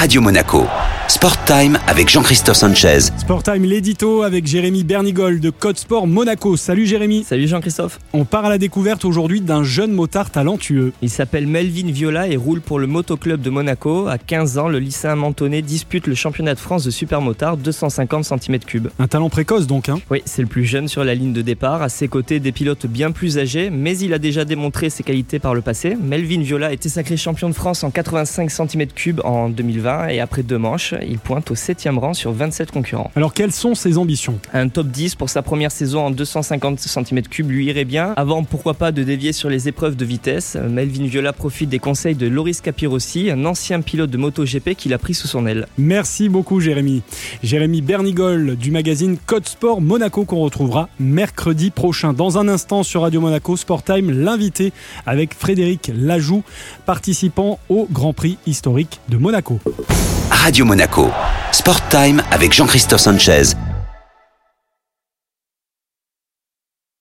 Radio Monaco. Sport Time avec Jean-Christophe Sanchez. Sport Time, l'édito avec Jérémy Bernigol de Code Sport Monaco. Salut Jérémy. Salut Jean-Christophe. On part à la découverte aujourd'hui d'un jeune motard talentueux. Il s'appelle Melvin Viola et roule pour le Motoclub de Monaco. À 15 ans, le lycéen mentonné dispute le championnat de France de super motard 250 cm3. Un talent précoce donc, hein Oui, c'est le plus jeune sur la ligne de départ. À ses côtés, des pilotes bien plus âgés, mais il a déjà démontré ses qualités par le passé. Melvin Viola était sacré champion de France en 85 cm3 en 2020 et après deux manches, il pointe au 7 rang sur 27 concurrents. Alors quelles sont ses ambitions? Un top 10 pour sa première saison en 250 cm3 lui irait bien. Avant, pourquoi pas de dévier sur les épreuves de vitesse? Melvin Viola profite des conseils de Loris Capirossi, un ancien pilote de MotoGP qu'il a pris sous son aile. Merci beaucoup Jérémy. Jérémy Bernigol du magazine Code Sport Monaco qu'on retrouvera mercredi prochain. Dans un instant sur Radio Monaco Sport Time, l'invité avec Frédéric Lajoux, participant au Grand Prix historique de Monaco. Radio Monaco. Sport Time avec Jean-Christophe Sanchez